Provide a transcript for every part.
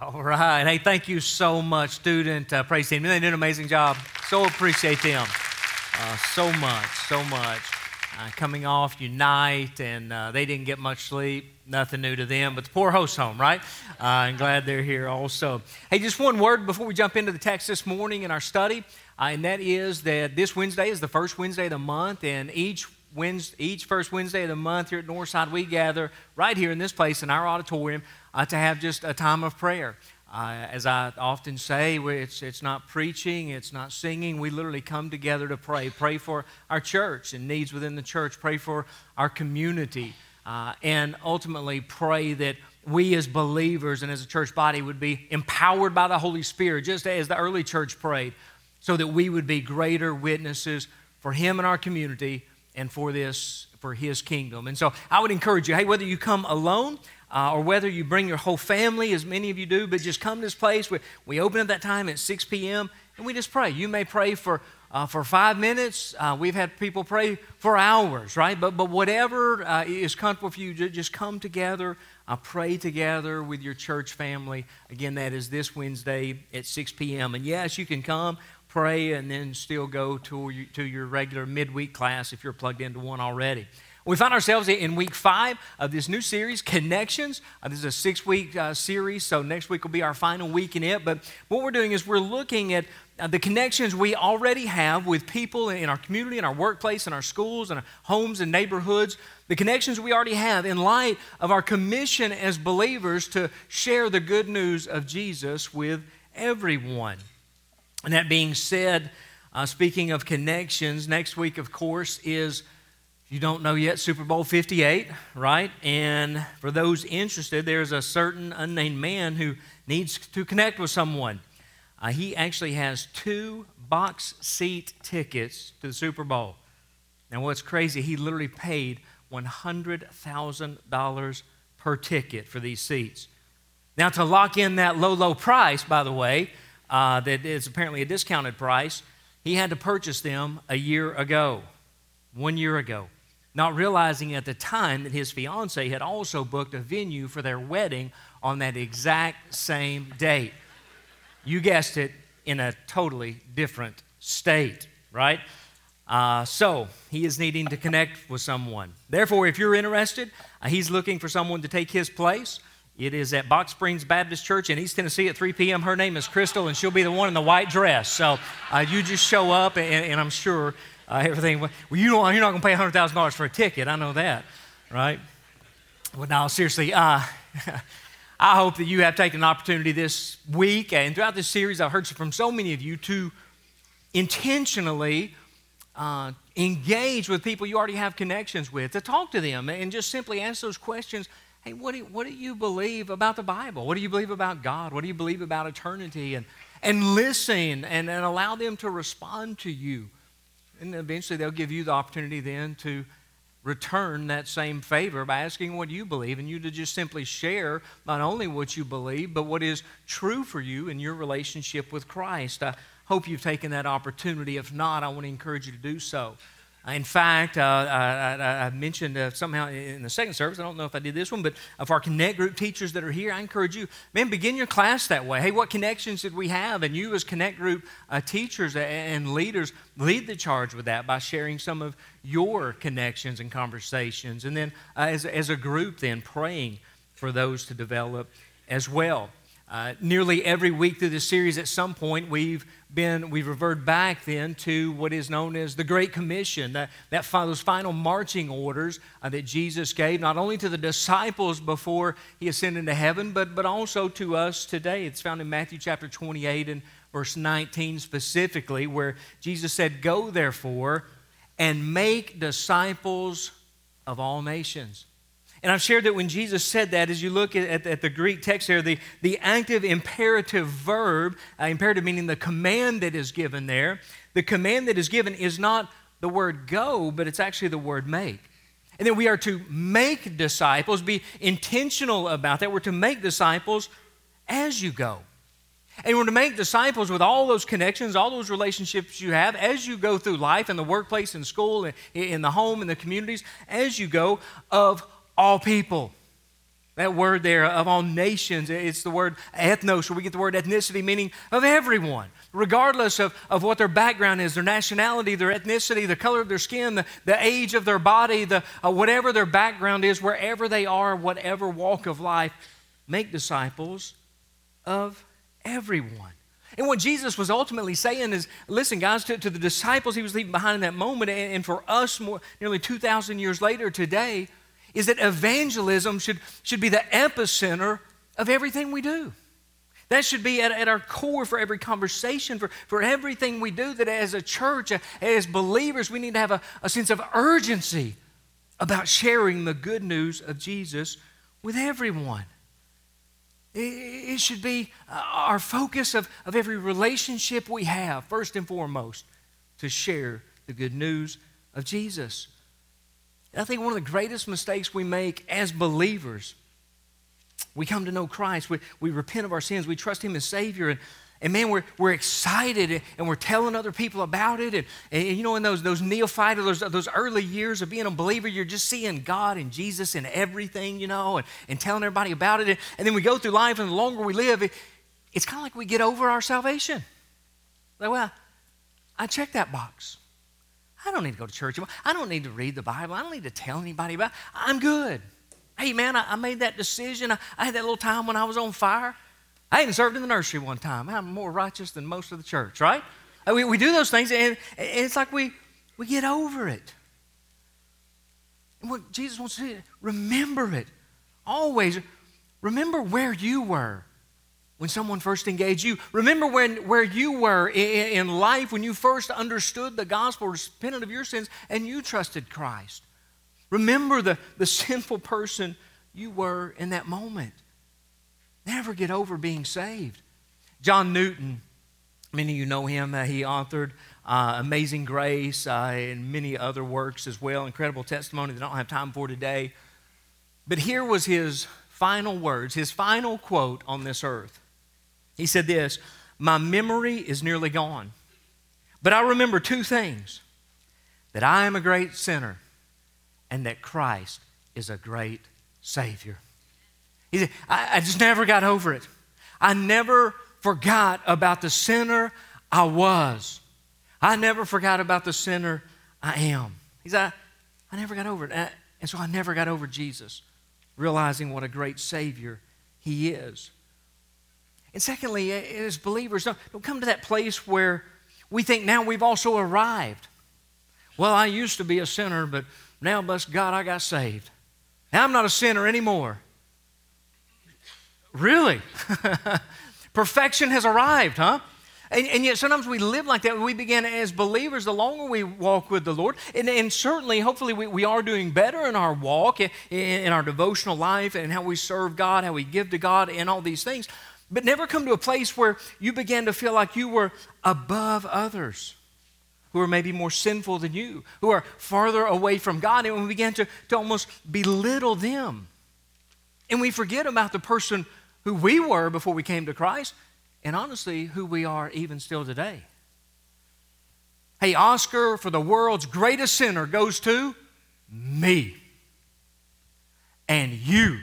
All right. Hey, thank you so much, student uh, praise team. They did an amazing job. So appreciate them. Uh, so much, so much. Uh, coming off Unite, and uh, they didn't get much sleep. Nothing new to them, but the poor host home, right? Uh, I'm glad they're here also. Hey, just one word before we jump into the text this morning in our study, uh, and that is that this Wednesday is the first Wednesday of the month, and each Wednesday, each first Wednesday of the month here at Northside, we gather right here in this place in our auditorium uh, to have just a time of prayer. Uh, as I often say, it's, it's not preaching, it's not singing. We literally come together to pray. Pray for our church and needs within the church, pray for our community, uh, and ultimately pray that we as believers and as a church body would be empowered by the Holy Spirit, just as the early church prayed, so that we would be greater witnesses for Him and our community and for this, for His kingdom. And so I would encourage you hey, whether you come alone, uh, or whether you bring your whole family, as many of you do, but just come to this place. We, we open at that time at 6 p.m. and we just pray. You may pray for, uh, for five minutes. Uh, we've had people pray for hours, right? But, but whatever uh, is comfortable for you, just come together, uh, pray together with your church family. Again, that is this Wednesday at 6 p.m. And yes, you can come, pray, and then still go to, to your regular midweek class if you're plugged into one already. We find ourselves in week five of this new series, Connections. Uh, this is a six week uh, series, so next week will be our final week in it. But what we're doing is we're looking at uh, the connections we already have with people in our community, in our workplace, in our schools, in our homes and neighborhoods, the connections we already have in light of our commission as believers to share the good news of Jesus with everyone. And that being said, uh, speaking of connections, next week, of course, is you don't know yet, Super Bowl 58, right? And for those interested, there's a certain unnamed man who needs to connect with someone. Uh, he actually has two box seat tickets to the Super Bowl. Now, what's crazy, he literally paid $100,000 per ticket for these seats. Now, to lock in that low, low price, by the way, uh, that is apparently a discounted price, he had to purchase them a year ago, one year ago not realizing at the time that his fiancee had also booked a venue for their wedding on that exact same date. You guessed it, in a totally different state, right? Uh, so he is needing to connect with someone. Therefore, if you're interested, uh, he's looking for someone to take his place. It is at Box Springs Baptist Church in East Tennessee at 3 p.m. Her name is Crystal, and she'll be the one in the white dress. So uh, you just show up, and, and I'm sure uh, everything. Well, you don't, you're not going to pay $100,000 for a ticket. I know that, right? Well, now, seriously, uh, I hope that you have taken an opportunity this week and throughout this series, I've heard from so many of you to intentionally uh, engage with people you already have connections with, to talk to them and just simply ask those questions. Hey, what do, you, what do you believe about the Bible? What do you believe about God? What do you believe about eternity? And, and listen and, and allow them to respond to you. And eventually they'll give you the opportunity then to return that same favor by asking what you believe and you to just simply share not only what you believe, but what is true for you in your relationship with Christ. I hope you've taken that opportunity. If not, I want to encourage you to do so. In fact, uh, I, I, mentioned uh, somehow in the second service, I don't know if I did this one, but of our Connect group teachers that are here, I encourage you, man, begin your class that way. Hey, what connections did we have? And you, as Connect group uh, teachers and leaders, lead the charge with that by sharing some of your connections and conversations. And then uh, as, as a group, then praying for those to develop as well. Uh, nearly every week through this series, at some point, we've been we've reverted back then to what is known as the Great Commission, that, that those final marching orders uh, that Jesus gave, not only to the disciples before he ascended to heaven, but but also to us today. It's found in Matthew chapter 28 and verse 19 specifically, where Jesus said, "Go therefore and make disciples of all nations." And I've shared that when Jesus said that, as you look at, at, the Greek text here, the, the active imperative verb, uh, imperative meaning the command that is given there, the command that is given is not the word go, but it's actually the word make. And then we are to make disciples, be intentional about that. We're to make disciples as you go. And we're to make disciples with all those connections, all those relationships you have as you go through life in the workplace, in school, in the home, in the communities, as you go, of all people. That word there of all nations, it's the word ethnos, where we get the word ethnicity, meaning of everyone, regardless of, of what their background is, their nationality, their ethnicity, the color of their skin, the, the age of their body, the, uh, whatever their background is, wherever they are, whatever walk of life, make disciples of everyone. And what Jesus was ultimately saying is listen, guys, to, to the disciples he was leaving behind in that moment, and, and for us more, nearly 2,000 years later today, is that evangelism should, should be the epicenter of everything we do. That should be at, at, our core for every conversation, for, for everything we do. That as a church, as believers, we need to have a, a sense of urgency about sharing the good news of Jesus with everyone. It, should be uh, our focus of, of every relationship we have, first and foremost, to share the good news of Jesus. I think one of the greatest mistakes we make as believers, we come to know Christ, we, we repent of our sins, we trust Him as Savior, and, and man, we're, we're excited and we're telling other people about it. And, and you know, in those, those neophyte, those, those early years of being a believer, you're just seeing God and Jesus and everything, you know, and, and telling everybody about it. And, and then we go through life, and the longer we live, it, it's kind of like we get over our salvation. Like, well, I checked that box. I don't need to go to church. I don't need to read the Bible. I don't need to tell anybody about it. I'm good. Hey, man, I, I made that decision. I, I, had that little time when I was on fire. I even served in the nursery one time. I'm more righteous than most of the church, right? Uh, we, we do those things, and, and it's like we, we get over it. And what Jesus wants to do, remember it. Always remember where you were when someone first engaged you. Remember when, where you were in, in life when you first understood the gospel, repented of your sins, and you trusted Christ. Remember the, the sinful person you were in that moment. Never get over being saved. John Newton, many of you know him, uh, he authored uh, Amazing Grace uh, and many other works as well. Incredible testimony that I don't have time for today. But here was his final words, his final quote on this earth. He said this My memory is nearly gone, but I remember two things that I am a great sinner and that Christ is a great Savior. He said, I, I just never got over it. I never forgot about the sinner I was. I never forgot about the sinner I am. He said, I, I never got over it. And so I never got over Jesus, realizing what a great Savior He is. And secondly, as believers, don't, don't come to that place where we think now we've also arrived. Well, I used to be a sinner, but now, bless God, I got saved. Now I'm not a sinner anymore. Really? Perfection has arrived, huh? And, and, yet sometimes we live like that. We begin as believers, the longer we walk with the Lord, and, and certainly, hopefully, we, we are doing better in our walk, in, in our devotional life, and how we serve God, how we give to God, and all these things but never come to a place where you began to feel like you were above others who are maybe more sinful than you, who are farther away from God, and we begin to, to almost belittle them. And we forget about the person who we were before we came to Christ, and honestly, who we are even still today. Hey, Oscar for the world's greatest sinner goes to me and you.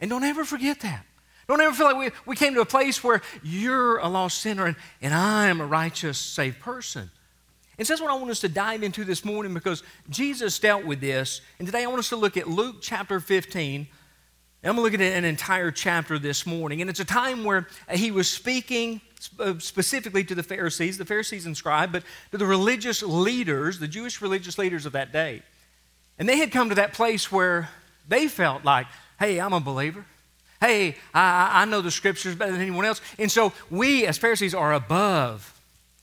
And don't ever forget that. Don't ever feel like we, we came to a place where you're a lost sinner and, and I'm a righteous, saved person. And so that's what I want us to dive into this morning because Jesus dealt with this. And today I want us to look at Luke chapter 15. I'm going to look at an entire chapter this morning. And it's a time where he was speaking uh, specifically to the Pharisees, the Pharisees and scribes, but to the religious leaders, the Jewish religious leaders of that day. And they had come to that place where they felt like, hey, I'm a believer hey, I, I know the scriptures better than anyone else. And so we, as Pharisees, are above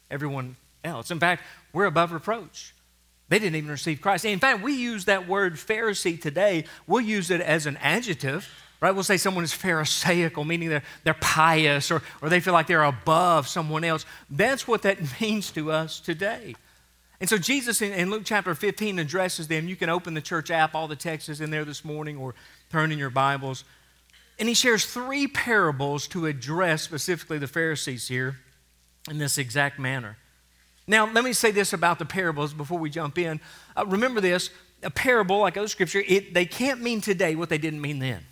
everyone else. In fact, we're above reproach. They didn't even receive Christ. In fact, we use that word Pharisee today, we'll use it as an adjective, right? We'll say someone is Pharisaical, meaning they're, they're pious or, or they feel like they're above someone else. That's what that means to us today. And so Jesus in, in Luke chapter 15 addresses them. You can open the church app, all the text is in there this morning, or turn in your Bibles. And he shares three parables to address specifically the Pharisees here in this exact manner. Now, let me say this about the parables before we jump in. Uh, remember this a parable, like other scripture, it, they can't mean today what they didn't mean then.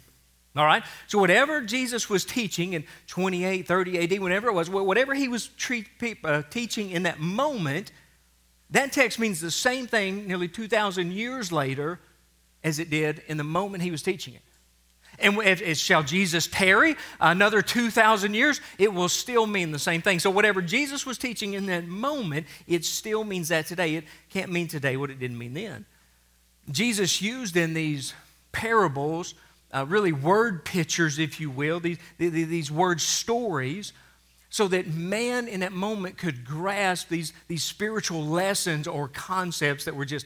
All right? So, whatever Jesus was teaching in 28, 30 AD, whenever it was, whatever he was treat, uh, teaching in that moment, that text means the same thing nearly 2,000 years later as it did in the moment he was teaching it. And if, if, shall Jesus tarry another 2,000 years? It will still mean the same thing. So, whatever Jesus was teaching in that moment, it still means that today. It can't mean today what it didn't mean then. Jesus used in these parables, uh, really word pictures, if you will, these, these word stories, so that man in that moment could grasp these, these spiritual lessons or concepts that were just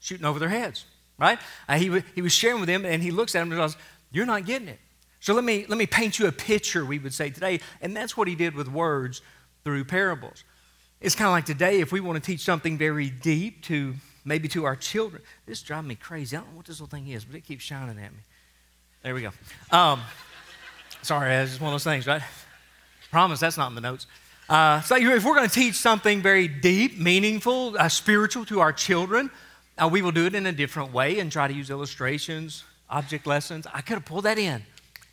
shooting over their heads, right? Uh, he, he was sharing with them, and he looks at them and goes, You're not getting it. So let me, let me paint you a picture, we would say today. And that's what he did with words through parables. It's kind of like today, if we want to teach something very deep to maybe to our children. This drives me crazy. I don't know what this little thing is, but it keeps shining at me. There we go. Um, sorry, it's just one of those things, right? Promise that's not in the notes. Uh, so if we're going to teach something very deep, meaningful, uh, spiritual to our children, uh, we will do it in a different way and try to use illustrations, object lessons. I could have pulled that in,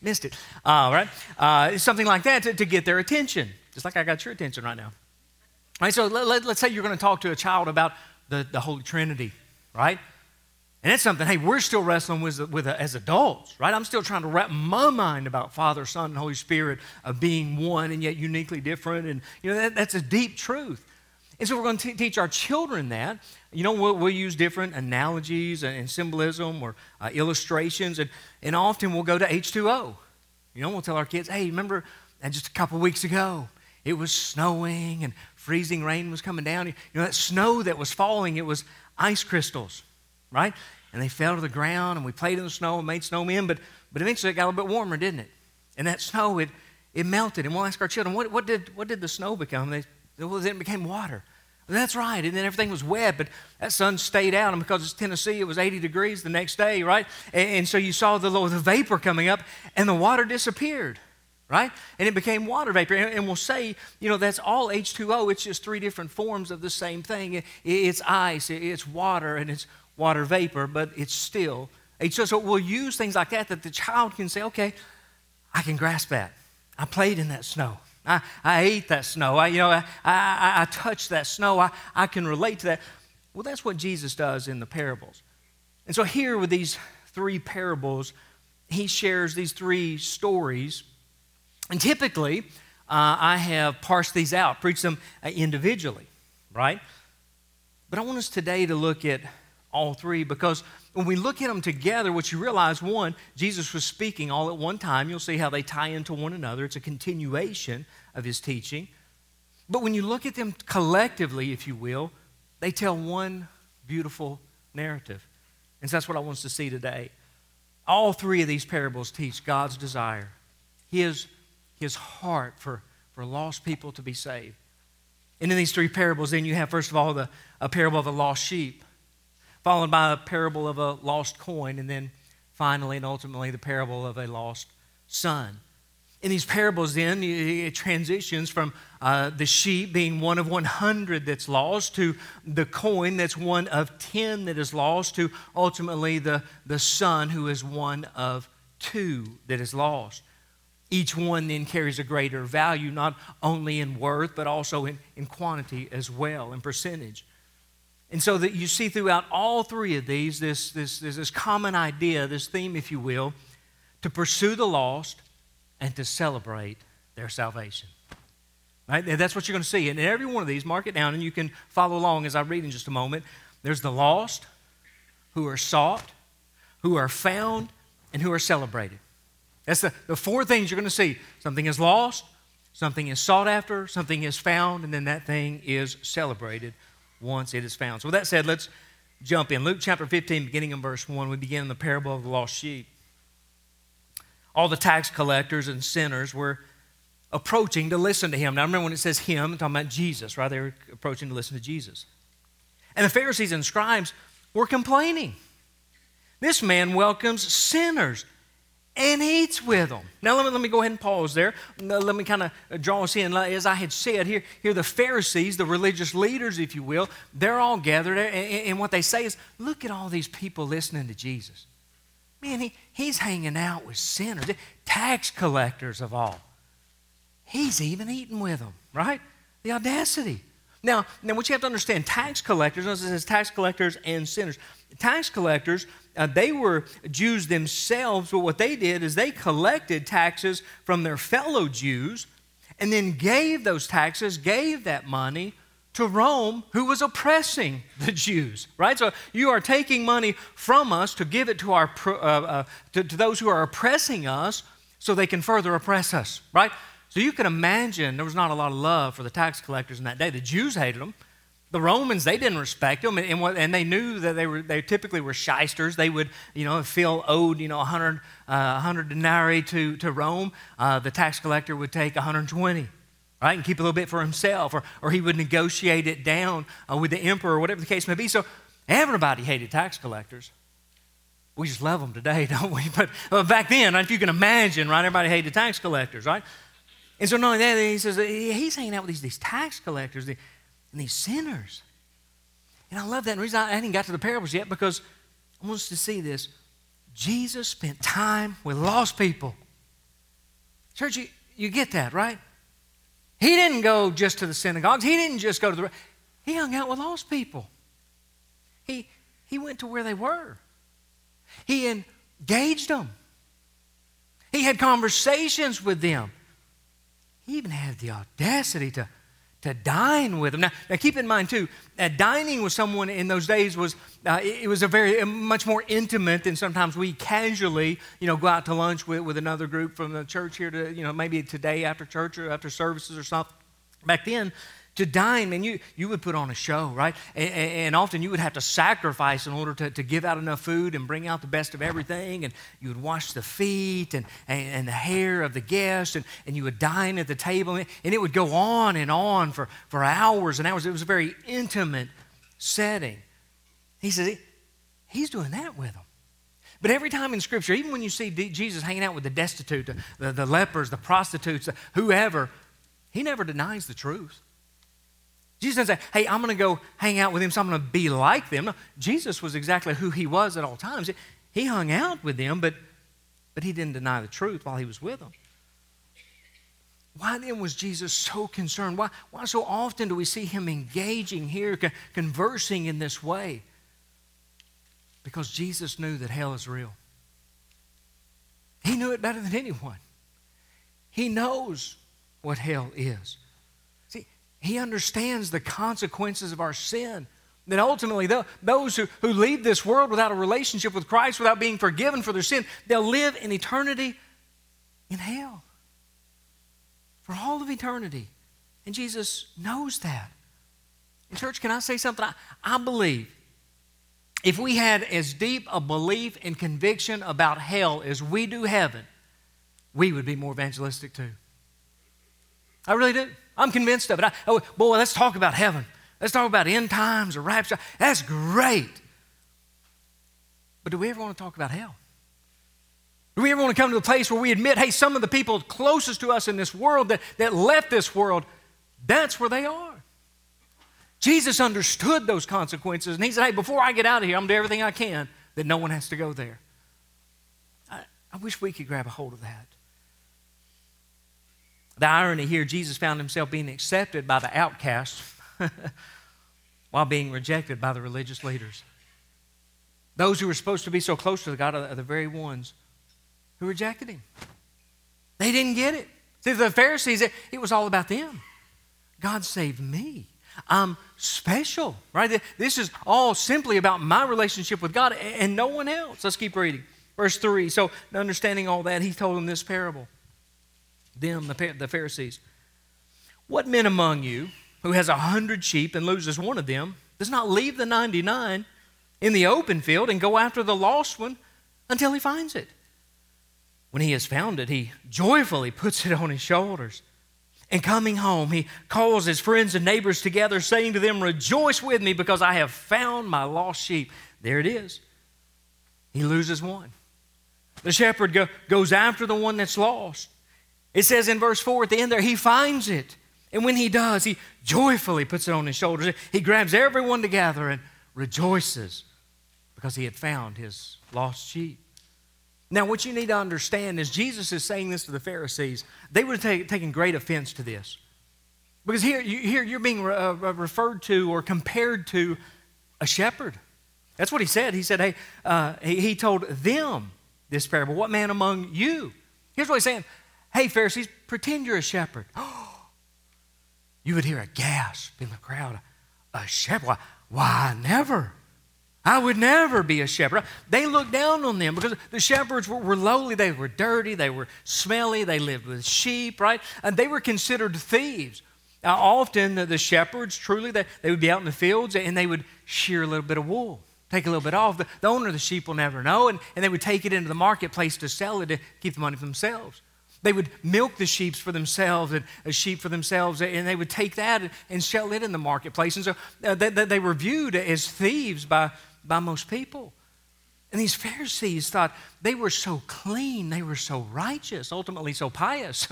missed it. All right, uh, something like that to, to, get their attention, just like I got your attention right now. All right, so let, let, let's say you're going to talk to a child about the, the Holy Trinity, right? And it's something, hey, we're still wrestling with, with as adults, right? I'm still trying to wrap my mind about Father, Son, and Holy Spirit of being one and yet uniquely different. And, you know, that, that's a deep truth. And so we're going to t- teach our children that. You know, we'll, we'll use different analogies and, and symbolism or uh, illustrations. And, and often we'll go to H2O. You know, we'll tell our kids, hey, remember and just a couple weeks ago, it was snowing and freezing rain was coming down. You know, that snow that was falling, it was ice crystals, right? And they fell to the ground, and we played in the snow and made snowmen, but, but eventually it got a little bit warmer, didn't it? And that snow, it, it melted. And we'll ask our children, what, what, did, what did the snow become? They, well, then it became water. That's right. And then everything was wet, but that sun stayed out. And because it's Tennessee, it was 80 degrees the next day, right? And, and so you saw the, the vapor coming up, and the water disappeared right? And it became water vapor. And we'll say, you know, that's all H2O. It's just three different forms of the same thing. It's ice, it's water, and it's water vapor, but it's still H2O. So we'll use things like that that the child can say, okay, I can grasp that. I played in that snow. I, I ate that snow. I, you know, I, I, I touched that snow. I, I can relate to that. Well, that's what Jesus does in the parables. And so here with these three parables, he shares these three stories and typically, uh, I have parsed these out, preached them uh, individually, right? But I want us today to look at all three because when we look at them together, what you realize one, Jesus was speaking all at one time. You'll see how they tie into one another. It's a continuation of his teaching. But when you look at them collectively, if you will, they tell one beautiful narrative. And so that's what I want us to see today. All three of these parables teach God's desire, his his heart for, for lost people to be saved. And in these three parables, then you have, first of all, the, a parable of a lost sheep, followed by a parable of a lost coin, and then finally and ultimately the parable of a lost son. In these parables, then, it transitions from uh, the sheep being one of 100 that's lost to the coin that's one of 10 that is lost to ultimately the, the son who is one of two that is lost each one then carries a greater value, not only in worth, but also in, in quantity as well, in percentage. And so that you see throughout all three of these this, this, this, this common idea, this theme, if you will, to pursue the lost and to celebrate their salvation. Right? That's what you're going to see. And in every one of these, mark it down, and you can follow along as I read in just a moment. There's the lost, who are sought, who are found, and who are celebrated. That's the, the four things you're going to see something is lost, something is sought after, something is found, and then that thing is celebrated once it is found. So, with that said, let's jump in. Luke chapter 15, beginning in verse 1, we begin in the parable of the lost sheep. All the tax collectors and sinners were approaching to listen to him. Now, remember when it says him, I'm talking about Jesus, right? They were approaching to listen to Jesus. And the Pharisees and scribes were complaining. This man welcomes sinners and eats with them. Now, let me, let me go ahead and pause there. Let me kind of draw us in. As I had said, here, here the Pharisees, the religious leaders, if you will, they're all gathered, and, and what they say is, look at all these people listening to Jesus. Man, he, he's hanging out with sinners, tax collectors of all. He's even eating with them, right? The audacity. Now, now what you have to understand, tax collectors, notice it says tax collectors and sinners. Tax collectors, uh, they were Jews themselves, but what they did is they collected taxes from their fellow Jews and then gave those taxes, gave that money to Rome, who was oppressing the Jews, right? So you are taking money from us to give it to, our, uh, uh, to, to those who are oppressing us so they can further oppress us, right? So you can imagine there was not a lot of love for the tax collectors in that day. The Jews hated them. The Romans, they didn't respect them, and, and, and they knew that they, were, they typically were shysters. They would, you know, feel owed, you know, 100, uh, 100 denarii to, to Rome. Uh, the tax collector would take 120 right, and keep a little bit for himself, or, or he would negotiate it down uh, with the emperor, or whatever the case may be. So everybody hated tax collectors. We just love them today, don't we? But uh, back then, if you can imagine, right, everybody hated tax collectors, right? And so not only that, he says he's hanging out with these, these tax collectors and these sinners. And I love that. And the reason I hadn't got to the parables yet because I want us to see this. Jesus spent time with lost people. Church, you, you get that, right? He didn't go just to the synagogues. He didn't just go to the. He hung out with lost people. He, he went to where they were. He engaged them. He had conversations with them. He even had the audacity to, to dine with them. Now, now keep in mind, too, that dining with someone in those days was, uh, it, it, was a very, much more intimate than sometimes we casually, you know, go out to lunch with, with another group from the church here to, you know, maybe today after church or after services or something. Back then, to dine, man, you, you would put on a show, right? And, and, often you would have to sacrifice in order to, to give out enough food and bring out the best of everything. And you would wash the feet and, and, and the hair of the guests, and, and you would dine at the table. And it would go on and on for, for hours and hours. It was a very intimate setting. He says, He's doing that with them. But every time in Scripture, even when you see Jesus hanging out with the destitute, the, the, the lepers, the prostitutes, whoever, he never denies the truth. Jesus doesn't say, hey, I'm going to go hang out with him, so I'm going to be like them. No, Jesus was exactly who he was at all times. He hung out with them, but, but he didn't deny the truth while he was with them. Why then was Jesus so concerned? Why, why so often do we see him engaging here, conversing in this way? Because Jesus knew that hell is real. He knew it better than anyone. He knows what hell is. He understands the consequences of our sin. That ultimately, those who, who leave this world without a relationship with Christ, without being forgiven for their sin, they'll live in eternity in hell for all of eternity. And Jesus knows that. In church, can I say something? I, I believe if we had as deep a belief and conviction about hell as we do heaven, we would be more evangelistic too. I really do. I'm convinced of it. I, oh, boy, let's talk about heaven. Let's talk about end times or rapture. That's great. But do we ever want to talk about hell? Do we ever want to come to a place where we admit, hey, some of the people closest to us in this world that, that left this world, that's where they are? Jesus understood those consequences, and he said, hey, before I get out of here, I'm going to do everything I can that no one has to go there. I, I wish we could grab a hold of that. The irony here, Jesus found himself being accepted by the outcasts while being rejected by the religious leaders. Those who were supposed to be so close to God are the very ones who rejected him. They didn't get it. See, the Pharisees, it, it was all about them. God saved me. I'm special, right? This is all simply about my relationship with God and no one else. Let's keep reading. Verse 3. So, understanding all that, he told them this parable them, the, the Pharisees. What man among you who has a hundred sheep and loses one of them does not leave the 99 in the open field and go after the lost one until he finds it? When he has found it, he joyfully puts it on his shoulders. And coming home, he calls his friends and neighbors together, saying to them, Rejoice with me because I have found my lost sheep. There it is. He loses one. The shepherd go, goes after the one that's lost. It says in verse 4 at the end there, he finds it. And when he does, he joyfully puts it on his shoulders. He grabs everyone together and rejoices because he had found his lost sheep. Now, what you need to understand is Jesus is saying this to the Pharisees. They would have taken great offense to this. Because here, you, here you're being re- uh, referred to or compared to a shepherd. That's what he said. He said, hey, uh, he, he told them this parable. What man among you? Here's what he's saying. Hey, Pharisees, pretend you're a shepherd. you would hear a gasp in the crowd. A shepherd? Why, why never. I would never be a shepherd. They looked down on them because the shepherds were, were, lowly, they were dirty, they were smelly, they lived with sheep, right? And they were considered thieves. Now, often the, the shepherds, truly, they, they would be out in the fields and they would shear a little bit of wool, take a little bit off. The, the owner of the sheep will never know, and, and they would take it into the marketplace to sell it to keep the money for themselves. They would milk the sheep for themselves and a sheep for themselves, and they would take that and, and sell it in the marketplace. And so uh, they, they were viewed as thieves by, by most people. And these Pharisees thought they were so clean, they were so righteous, ultimately so pious,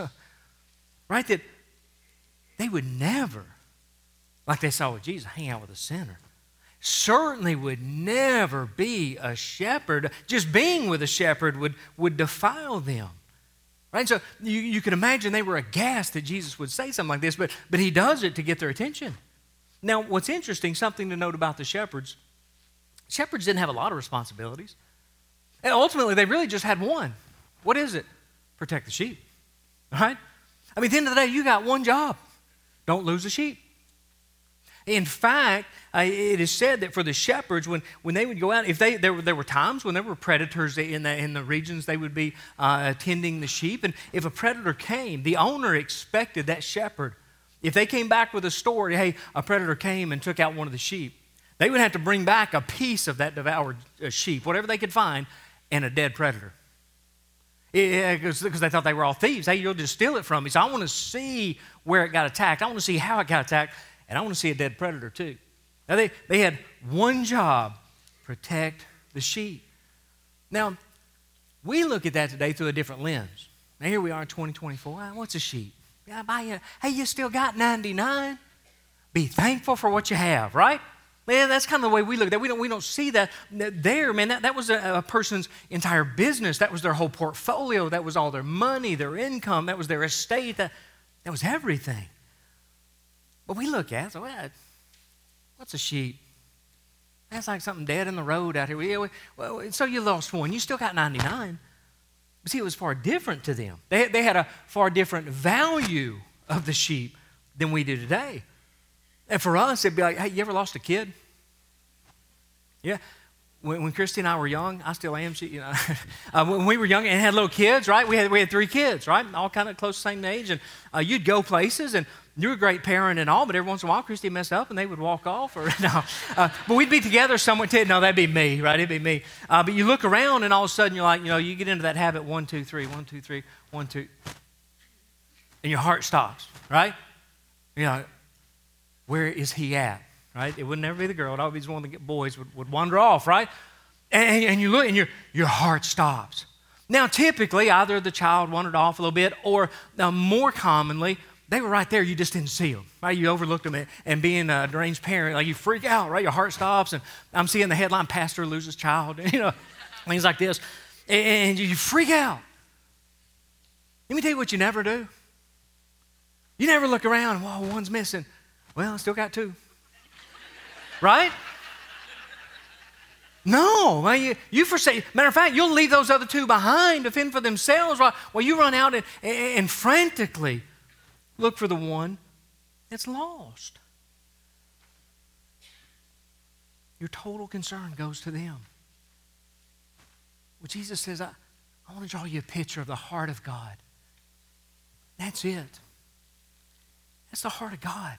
right? That they would never, like they saw with Jesus, hang out with a sinner. Certainly would never be a shepherd. Just being with a shepherd would, would defile them. Right? So you, you can imagine they were aghast that Jesus would say something like this, but, but he does it to get their attention. Now, what's interesting, something to note about the shepherds, Shepherds didn't have a lot of responsibilities. And ultimately, they really just had one. What is it? Protect the sheep. Right? I mean, at the end of the day, you got one job don't lose the sheep. In fact, uh, it is said that for the shepherds, when, when they would go out, if they there were, there were times when there were predators in the, in the regions they would be uh, attending the sheep, and if a predator came, the owner expected that shepherd. If they came back with a story, hey, a predator came and took out one of the sheep, they would have to bring back a piece of that devoured uh, sheep, whatever they could find, and a dead predator. Because they thought they were all thieves. Hey, you'll just steal it from me. So I want to see where it got attacked. I want to see how it got attacked, and I want to see a dead predator too. Now, they, they had one job protect the sheep. Now, we look at that today through a different lens. Now, here we are in 2024. What's a sheep? Yeah, buy you. Hey, you still got 99? Be thankful for what you have, right? Man, that's kind of the way we look at that. We don't, we don't see that there, man. That, that was a, a, person's entire business. That was their whole portfolio. That was all their money, their income. That was their estate. That, that was everything. But we look at, so well, what's a sheep? That's like something dead in the road out here. We, well, so you lost one. You still got 99. But see, it was far different to them. They, they had a far different value of the sheep than we do today. And for us, it'd be like, hey, you ever lost a kid? Yeah. When, when Christy and I were young, I still am. She, you know, uh, when we were young and had little kids, right? We had, we had three kids, right? All kind of close, same age. And uh, you'd go places, and you were a great parent and all, but every once in a while, Christy messed up and they would walk off. Or no, uh, but we'd be together somewhere. Too. No, that'd be me, right? It'd be me. Uh, but you look around, and all of a sudden, you're like, you know, you get into that habit: one, two, three, one, two, three, one, two, and your heart stops, right? You know, where is he at? Right? It would never be the girl. It always one of the boys would, would wander off, right? And, and you look and your, your heart stops. Now, typically, either the child wandered off a little bit, or uh, more commonly, they were right there. You just didn't see them, right? You overlooked them, and being a deranged parent, like you freak out, right? Your heart stops, and I'm seeing the headline: "Pastor loses child," you know, things like this, and you freak out. Let me tell you what you never do. You never look around. Whoa, one's missing. Well, I still got two. right? No, well, you, you forsake. Matter of fact, you'll leave those other two behind to fend for themselves Right? Well, you run out and, and frantically look for the one that's lost. Your total concern goes to them. Well, Jesus says, I, I want to draw you a picture of the heart of God. That's it. That's the heart of God.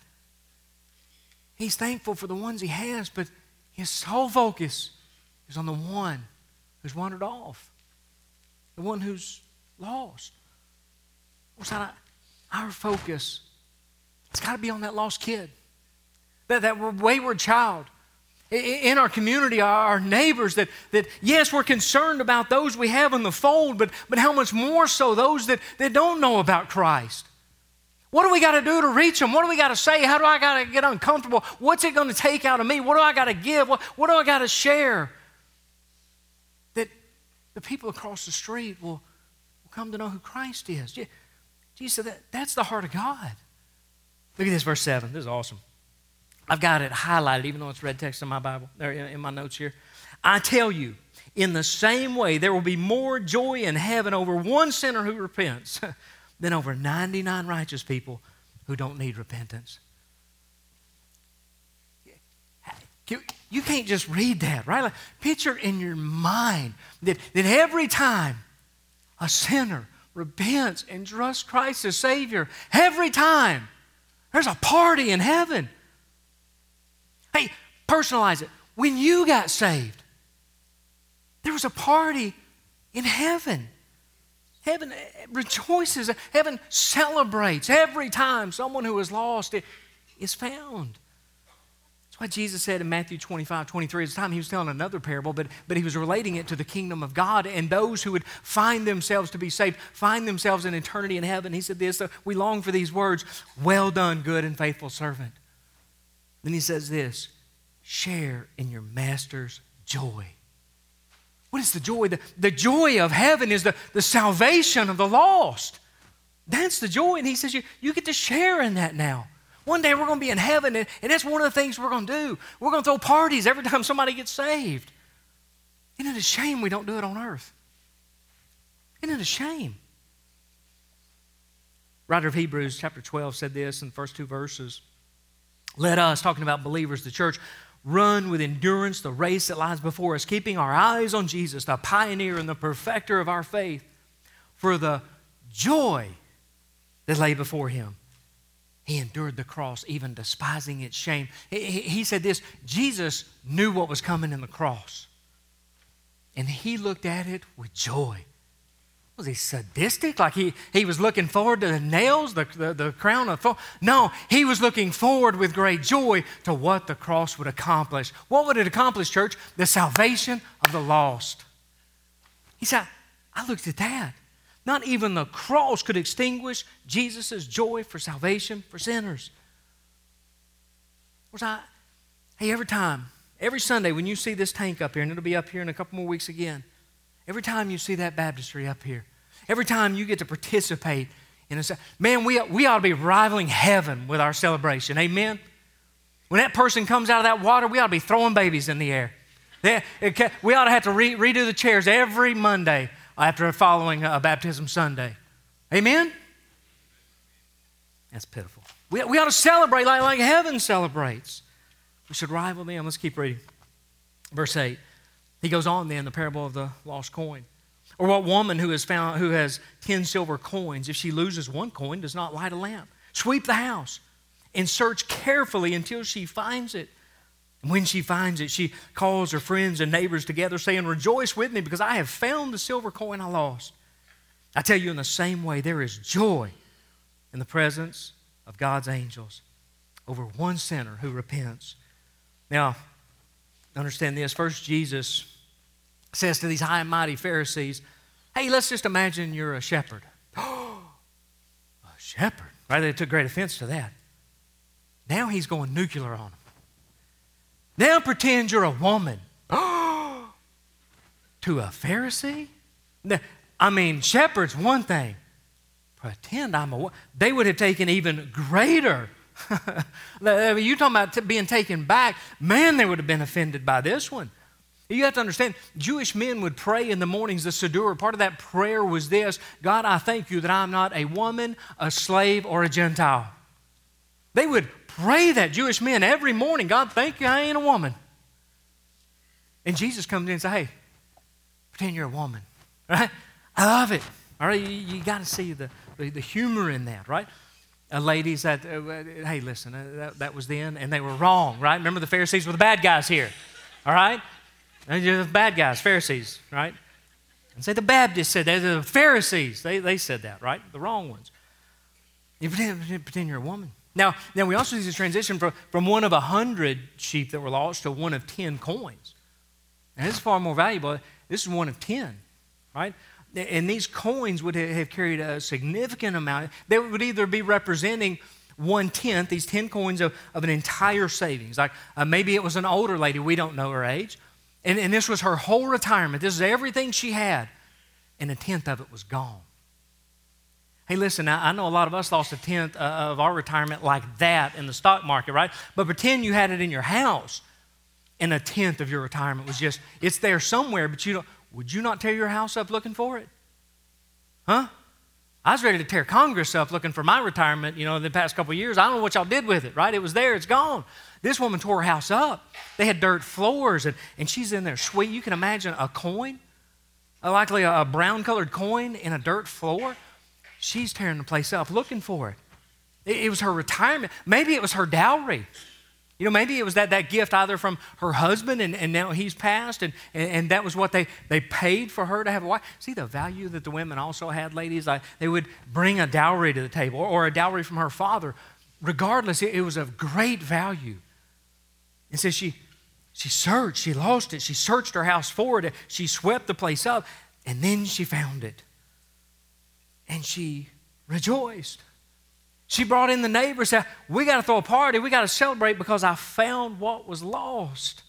He's thankful for the ones he has, but his sole focus is on the one who's wandered off, the one who's lost. What's that? Our focus, it's got to be on that lost kid, that, that wayward child in our community, our neighbors, that, that yes, we're concerned about those we have in the fold, but, but how much more so those that, that don't know about Christ. What do we got to do to reach them? What do we got to say? How do I got to get uncomfortable? What's it going to take out of me? What do I got to give? What, what do I got to share? That the people across the street will, will come to know who Christ is. Jesus said that, that's the heart of God. Look at this, verse 7. This is awesome. I've got it highlighted, even though it's red text in my Bible, there in my notes here. I tell you, in the same way, there will be more joy in heaven over one sinner who repents than over 99 righteous people who don't need repentance. You can't just read that, right? Like, picture in your mind that, that every time a sinner repents and trusts Christ as Savior, every time there's a party in heaven. Hey, personalize it. When you got saved, there was a party in heaven. Heaven rejoices, heaven celebrates every time someone who is lost is found. That's why Jesus said in Matthew 25, 23, at the time he was telling another parable, but, but he was relating it to the kingdom of God and those who would find themselves to be saved, find themselves in eternity in heaven. He said this, we long for these words, well done, good and faithful servant. Then he says this, share in your master's joy. What is the joy? The, the joy of heaven is the, the salvation of the lost. That's the joy. And he says, you, you get to share in that now. One day we're going to be in heaven, and, and that's one of the things we're going to do. We're going to throw parties every time somebody gets saved. Isn't it a shame we don't do it on earth? Isn't it a shame? Writer of Hebrews, chapter 12, said this in the first two verses. Let us, talking about believers, the church, run with endurance the race that lies before us, keeping our eyes on Jesus, the pioneer and the perfecter of our faith, for the joy that lay before him he endured the cross, even despising its shame. He, said this Jesus knew what was coming in the cross, and he looked at it with joy. Was he sadistic? Like he, he was looking forward to the nails, the, the, the crown of thorns? No, he was looking forward with great joy to what the cross would accomplish. What would it accomplish, church? The salvation of the lost. He said, I looked at that. Not even the cross could extinguish Jesus' joy for salvation for sinners. Was I, hey, every time, every Sunday when you see this tank up here, and it'll be up here in a couple more weeks again, every time you see that baptistry up here, every time you get to participate in a, man, we, we ought to be rivaling heaven with our celebration. Amen? When that person comes out of that water, we ought to be throwing babies in the air. we ought to have to re, redo the chairs every Monday after following a baptism Sunday. Amen? That's pitiful. We, we ought to celebrate like, like heaven celebrates. We should rival them. Let's keep reading. Verse 8. He goes on then, the parable of the lost coin. Or what woman who has found who has ten silver coins, if she loses one coin, does not light a lamp, sweep the house, and search carefully until she finds it. When she finds it, she calls her friends and neighbors together, saying, Rejoice with me because I have found the silver coin I lost. I tell you, in the same way, there is joy in the presence of God's angels over one sinner who repents. Now, understand this. First, Jesus says to these high and mighty Pharisees, Hey, let's just imagine you're a shepherd. a shepherd, right? They took great offense to that. Now he's going nuclear on them. Now pretend you're a woman. to a Pharisee? I mean, shepherd's one thing. Pretend I'm a woman. They would have taken even greater. you talking about being taken back. Man, they would have been offended by this one. You have to understand, Jewish men would pray in the mornings, the Siddur. Part of that prayer was this God, I thank you that I'm not a woman, a slave, or a Gentile. They would pray that, Jewish men, every morning. God, thank you, I ain't a woman. And Jesus comes in and says, hey, pretend you're a woman, right? I love it. All right, you, you got to see the, the, the, humor in that, right? Uh, ladies, that, uh, uh, hey, listen, uh, that, that was then, and they were wrong, right? Remember the Pharisees were the bad guys here, all right? You're the bad guys, Pharisees, right? And say the Baptists said that, the Pharisees, they, they said that, right? The wrong ones. You pretend, pretend you're a woman. Now, now we also see this transition from, from one of a hundred sheep that were lost to one of ten coins. And this is far more valuable. This is one of ten, right? And these coins would have carried a significant amount. They would either be representing one tenth, these 10 coins of, of an entire savings. Like uh, maybe it was an older lady, we don't know her age. And, and this was her whole retirement. This is everything she had. And a tenth of it was gone. Hey, listen, I, know a lot of us lost a tenth uh, of our retirement like that in the stock market, right? But pretend you had it in your house and a tenth of your retirement was just, it's there somewhere, but you don't, would you not tear your house up looking for it? Huh? I was ready to tear Congress up looking for my retirement, you know, in the past couple years. I don't know what y'all did with it, right? It was there, it's gone. This woman tore her house up. They had dirt floors, and, and she's in there sweet. You can imagine a coin, likely a brown colored coin in a dirt floor. She's tearing the place up looking for it. it. Was her retirement. Maybe it was her dowry. You know, maybe it was that, that gift either from her husband and, and now he's passed, and, and, and, that was what they, they paid for her to have a wife. See the value that the women also had, ladies? They would bring a dowry to the table or, or a dowry from her father. Regardless, it, it was of great value. And so she, she searched, she lost it, she searched her house for it, she swept the place up, and then she found it and she rejoiced. She brought in the neighbors, said, We got to throw a party. We got to celebrate because I found what was lost.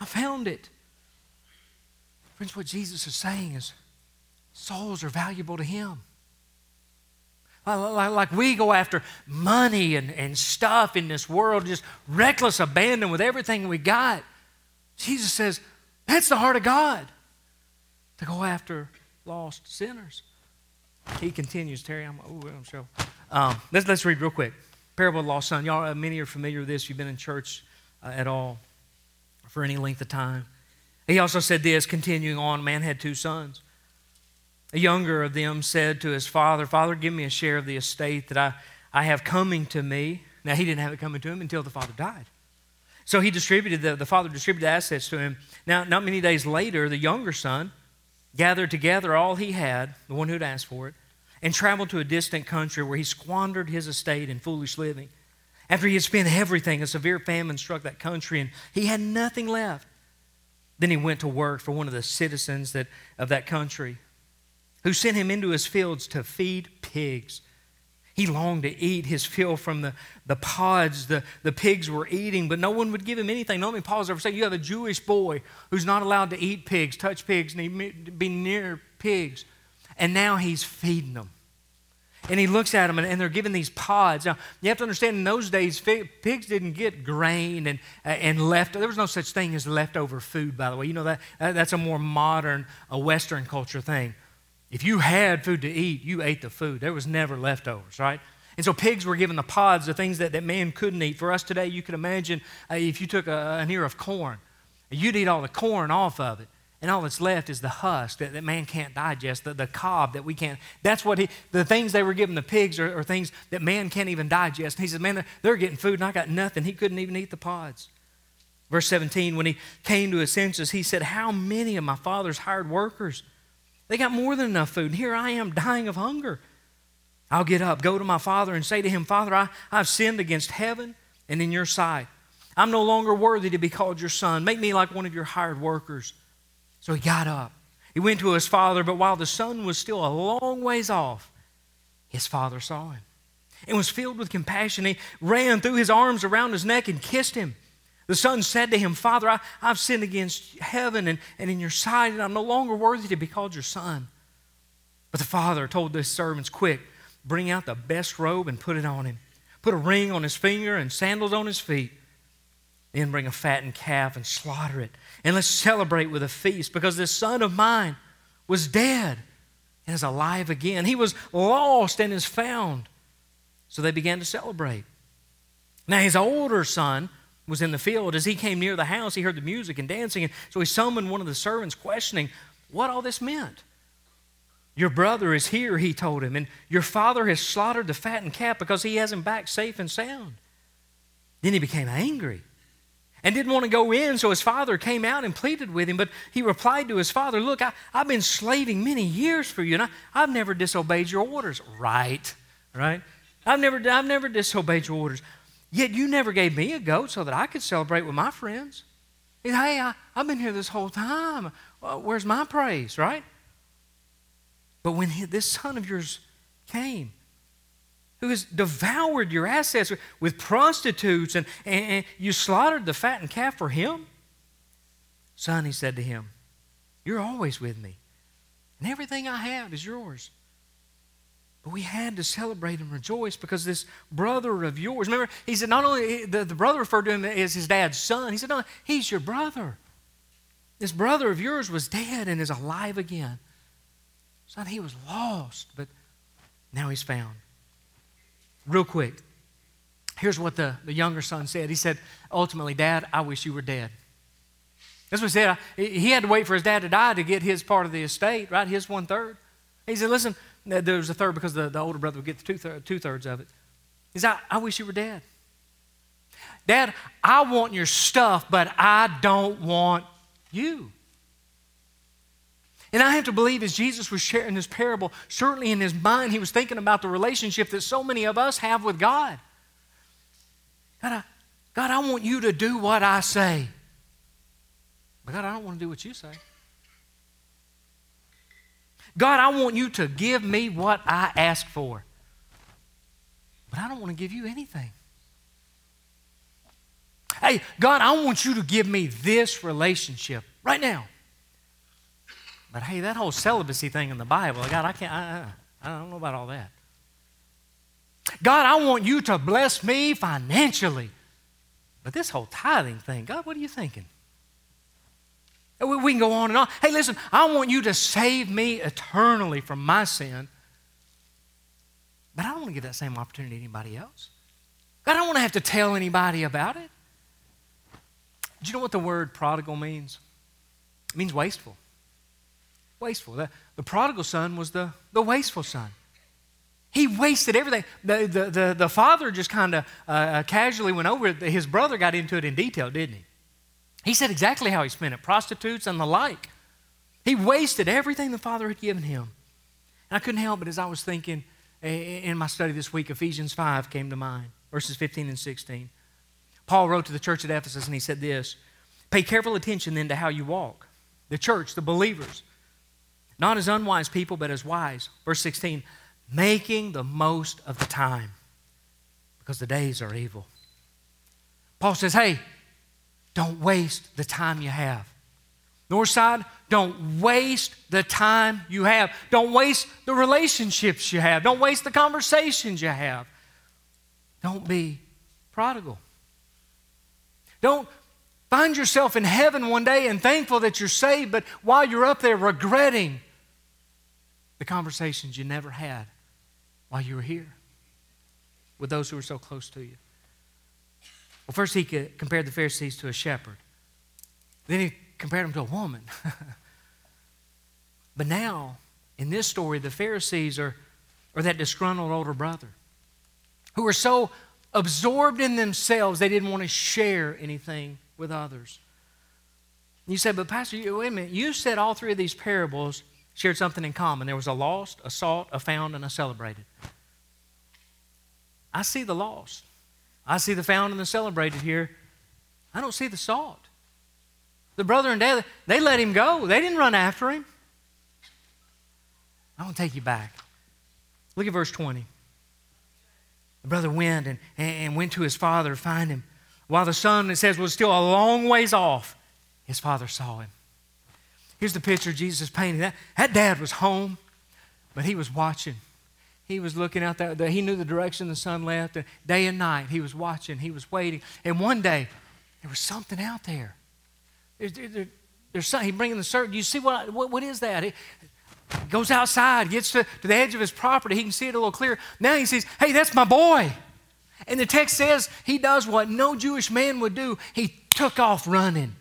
I found it. Friends, what Jesus is saying is souls are valuable to Him. Like we go after money and, and stuff in this world, just reckless abandon with everything we got. Jesus says, That's the heart of God to go after lost sinners. He continues, Terry. I'm, ooh, I'm sure. Um, let's, let's read real quick. Parable of the lost son. Y'all, uh, many are familiar with this. You've been in church uh, at all for any length of time. He also said this, continuing on, man had two sons. A younger of them said to his father, Father, give me a share of the estate that I, I have coming to me. Now, he didn't have it coming to him until the father died. So he distributed, the, the father distributed assets to him. Now, not many days later, the younger son, gathered together all he had, the one who'd asked for it, and traveled to a distant country where he squandered his estate in foolish living. After he had spent everything, a severe famine struck that country and he had nothing left. Then he went to work for one of the citizens that, of that country who sent him into his fields to feed pigs. He longed to eat his fill from the, the pods the, the pigs were eating, but no one would give him anything. No one Paul's ever said, You have a Jewish boy who's not allowed to eat pigs, touch pigs, and be near pigs. And now he's feeding them. And he looks at them, and, and they're given these pods. Now, you have to understand, in those days, pigs didn't get grain and, uh, and left. There was no such thing as leftover food, by the way. You know, that, that's a more modern, a Western culture thing. If you had food to eat, you ate the food. There was never leftovers, right? And so pigs were given the pods, the things that, that man couldn't eat. For us today, you can imagine uh, if you took a, an ear of corn, you'd eat all the corn off of it. And all that's left is the husk that, that man can't digest, the, the cob that we can't. That's what he, the things they were giving the pigs are, are things that man can't even digest. And he says, Man, they're, they're getting food and I got nothing. He couldn't even eat the pods. Verse 17, when he came to his senses, he said, How many of my father's hired workers? They got more than enough food. And here I am dying of hunger. I'll get up, go to my father, and say to him, Father, I, I've sinned against heaven and in your sight. I'm no longer worthy to be called your son. Make me like one of your hired workers. So he got up. He went to his father, but while the son was still a long ways off, his father saw him and was filled with compassion. He ran, threw his arms around his neck, and kissed him. The son said to him, Father, I, have sinned against heaven and, and in your sight, and I'm no longer worthy to be called your son. But the father told his servants, Quick, bring out the best robe and put it on him. Put a ring on his finger and sandals on his feet. Then bring a fattened calf and slaughter it. And let's celebrate with a feast because this son of mine was dead and is alive again. He was lost and is found. So they began to celebrate. Now, his older son, was in the field. As he came near the house, he heard the music and dancing. And so he summoned one of the servants, questioning what all this meant. Your brother is here, he told him, and your father has slaughtered the fattened calf because he has him back safe and sound. Then he became angry and didn't want to go in, so his father came out and pleaded with him. But he replied to his father, Look, I, have been slaving many years for you, and I, I've never disobeyed your orders. Right, right? I've never, I've never disobeyed your orders. Yet you never gave me a goat so that I could celebrate with my friends. Hey, I, have been here this whole time. Well, where's my praise, right? But when he, this son of yours came, who has devoured your assets with prostitutes and, and, and you slaughtered the fattened calf for him? Son, he said to him, You're always with me, and everything I have is yours. But we had to celebrate and rejoice because this brother of yours, remember, he said, not only the, the brother referred to him as his dad's son, he said, No, he's your brother. This brother of yours was dead and is alive again. Son, he was lost, but now he's found. Real quick, here's what the, the younger son said. He said, Ultimately, Dad, I wish you were dead. That's what he said. He had to wait for his dad to die to get his part of the estate, right? His one third. He said, Listen, there was a third because the, the older brother would get the two, two thirds of it. He said, I, I wish you were dead. Dad, I want your stuff, but I don't want you. And I have to believe as Jesus was sharing this parable, certainly in his mind, he was thinking about the relationship that so many of us have with God. God, I, God, I want you to do what I say. But God, I don't want to do what you say. God, I want you to give me what I ask for. But I don't want to give you anything. Hey, God, I want you to give me this relationship right now. But hey, that whole celibacy thing in the Bible, God, I can't, I, I, I don't know about all that. God, I want you to bless me financially. But this whole tithing thing, God, what are you thinking? We can go on and on. Hey, listen, I want you to save me eternally from my sin. But I don't want to give that same opportunity to anybody else. I don't want to have to tell anybody about it. Do you know what the word prodigal means? It means wasteful. Wasteful. The, the prodigal son was the, the wasteful son. He wasted everything. The, the, the, the father just kind of uh, casually went over it. His brother got into it in detail, didn't he? He said exactly how he spent it prostitutes and the like. He wasted everything the Father had given him. And I couldn't help but as I was thinking in my study this week, Ephesians 5 came to mind, verses 15 and 16. Paul wrote to the church at Ephesus and he said this Pay careful attention then to how you walk. The church, the believers, not as unwise people, but as wise. Verse 16, making the most of the time because the days are evil. Paul says, Hey, don't waste the time you have. Northside, don't waste the time you have. Don't waste the relationships you have. Don't waste the conversations you have. Don't be prodigal. Don't find yourself in heaven one day and thankful that you're saved, but while you're up there regretting the conversations you never had while you were here with those who were so close to you. Well, first he compared the Pharisees to a shepherd. Then he compared them to a woman. but now, in this story, the Pharisees are, are that disgruntled older brother who are so absorbed in themselves they didn't want to share anything with others. You said, but Pastor, wait a minute. You said all three of these parables shared something in common. There was a lost, a sought, a found, and a celebrated. I see the lost. I see the found and the celebrated here. I don't see the sought. The brother and dad, they let him go. They didn't run after him. I want to take you back. Look at verse 20. The brother went and, and went to his father to find him. While the son, it says, was still a long ways off, his father saw him. Here's the picture Jesus painting. That, that dad was home, but he was watching. He was looking out there. He knew the direction the son left. Day and night, he was watching. He was waiting. And one day, there was something out there. There's, there, there's something. He's bringing the circle. You see what, what, what is that? He goes outside, gets to, to the edge of his property. He can see it a little clearer. Now he says, hey, that's my boy. And the text says he does what no Jewish man would do. He took off running.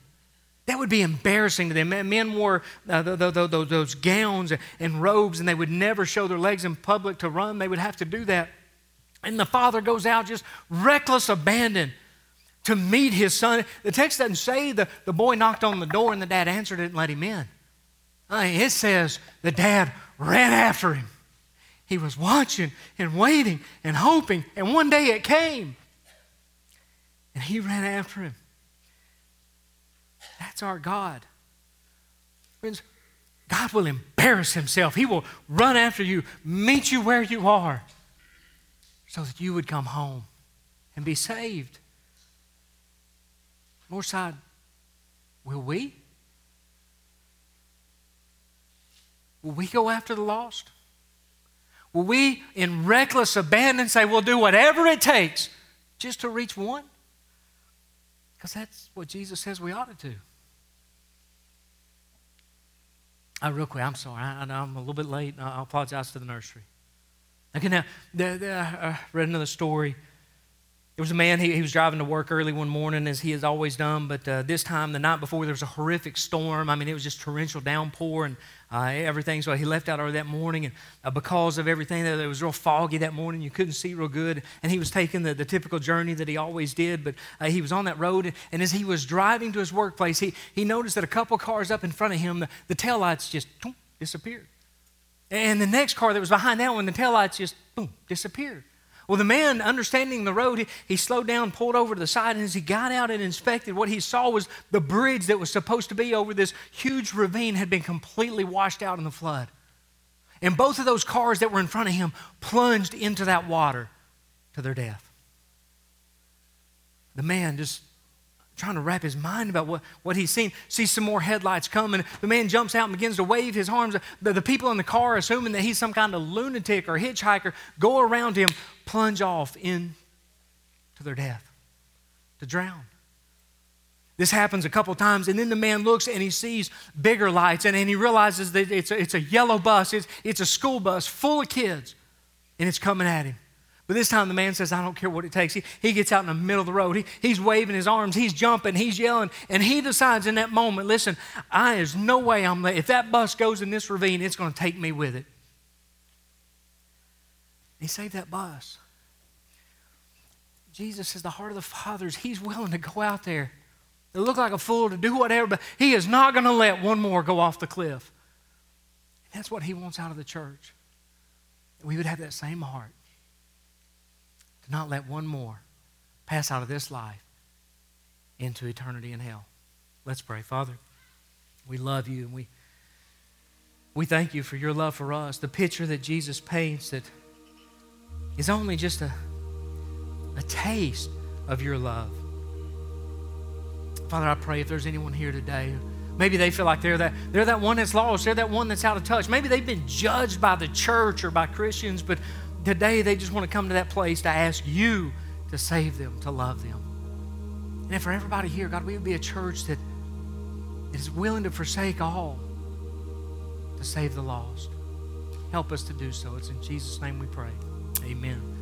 That would be embarrassing to them. Men wore uh, those gowns and robes, and they would never show their legs in public to run. They would have to do that. And the father goes out just reckless abandon to meet his son. The text doesn't say the, the boy knocked on the door and the dad answered it and let him in. it says the dad ran after him. He was watching and waiting and hoping, and one day it came. And he ran after him. That's our God. Friends, God will embarrass himself. He will run after you, meet you where you are, so that you would come home and be saved. Northside, will we? Will we go after the lost? Will we, in reckless abandon, say we'll do whatever it takes just to reach one? Because that's what Jesus says we ought to do. Uh, real quick, I'm sorry. I, I'm a little bit late. I apologize to the nursery. Okay, now, I read another story. There was a man, he, he was driving to work early one morning, as he has always done, but uh, this time, the night before, there was a horrific storm. I mean, it was just torrential downpour and uh, everything. So he left out early that morning, and uh, because of everything, it was real foggy that morning. You couldn't see real good. And he was taking the, the typical journey that he always did, but uh, he was on that road. And as he was driving to his workplace, he, he noticed that a couple cars up in front of him, the, the taillights just boom, disappeared. And the next car that was behind that one, the taillights just boom, disappeared. Well, the man, understanding the road, he, he, slowed down, pulled over to the side, and as he got out and inspected, what he saw was the bridge that was supposed to be over this huge ravine had been completely washed out in the flood. And both of those cars that were in front of him plunged into that water to their death. The man just trying to wrap his mind about what, what he's seen. Sees some more headlights coming. The man jumps out and begins to wave his arms. The, the people in the car, assuming that he's some kind of lunatic or hitchhiker, go around him, plunge off into their death, to drown. This happens a couple times, and then the man looks and he sees bigger lights, and, and he realizes that it's a, it's a yellow bus, it's, it's a school bus full of kids, and it's coming at him. But this time the man says, I don't care what it takes. He, he gets out in the middle of the road. He, he's waving his arms, he's jumping, he's yelling, and he decides in that moment, listen, I there's no way I'm if that bus goes in this ravine, it's going to take me with it. He saved that bus. Jesus is the heart of the Father's. He's willing to go out there. To look like a fool, to do whatever, but he is not going to let one more go off the cliff. And that's what he wants out of the church. We would have that same heart to not let one more pass out of this life into eternity in hell. Let's pray. Father, we love you and we, we thank you for your love for us. The picture that Jesus paints that is only just a, a taste of your love. Father, I pray if there's anyone here today, maybe they feel like they're that, they're that one that's lost, they're that one that's out of touch. Maybe they've been judged by the church or by Christians, but today they just want to come to that place to ask you to save them, to love them. And if for everybody here, God, we would be a church that is willing to forsake all to save the lost. Help us to do so. It's in Jesus' name we pray. Amen.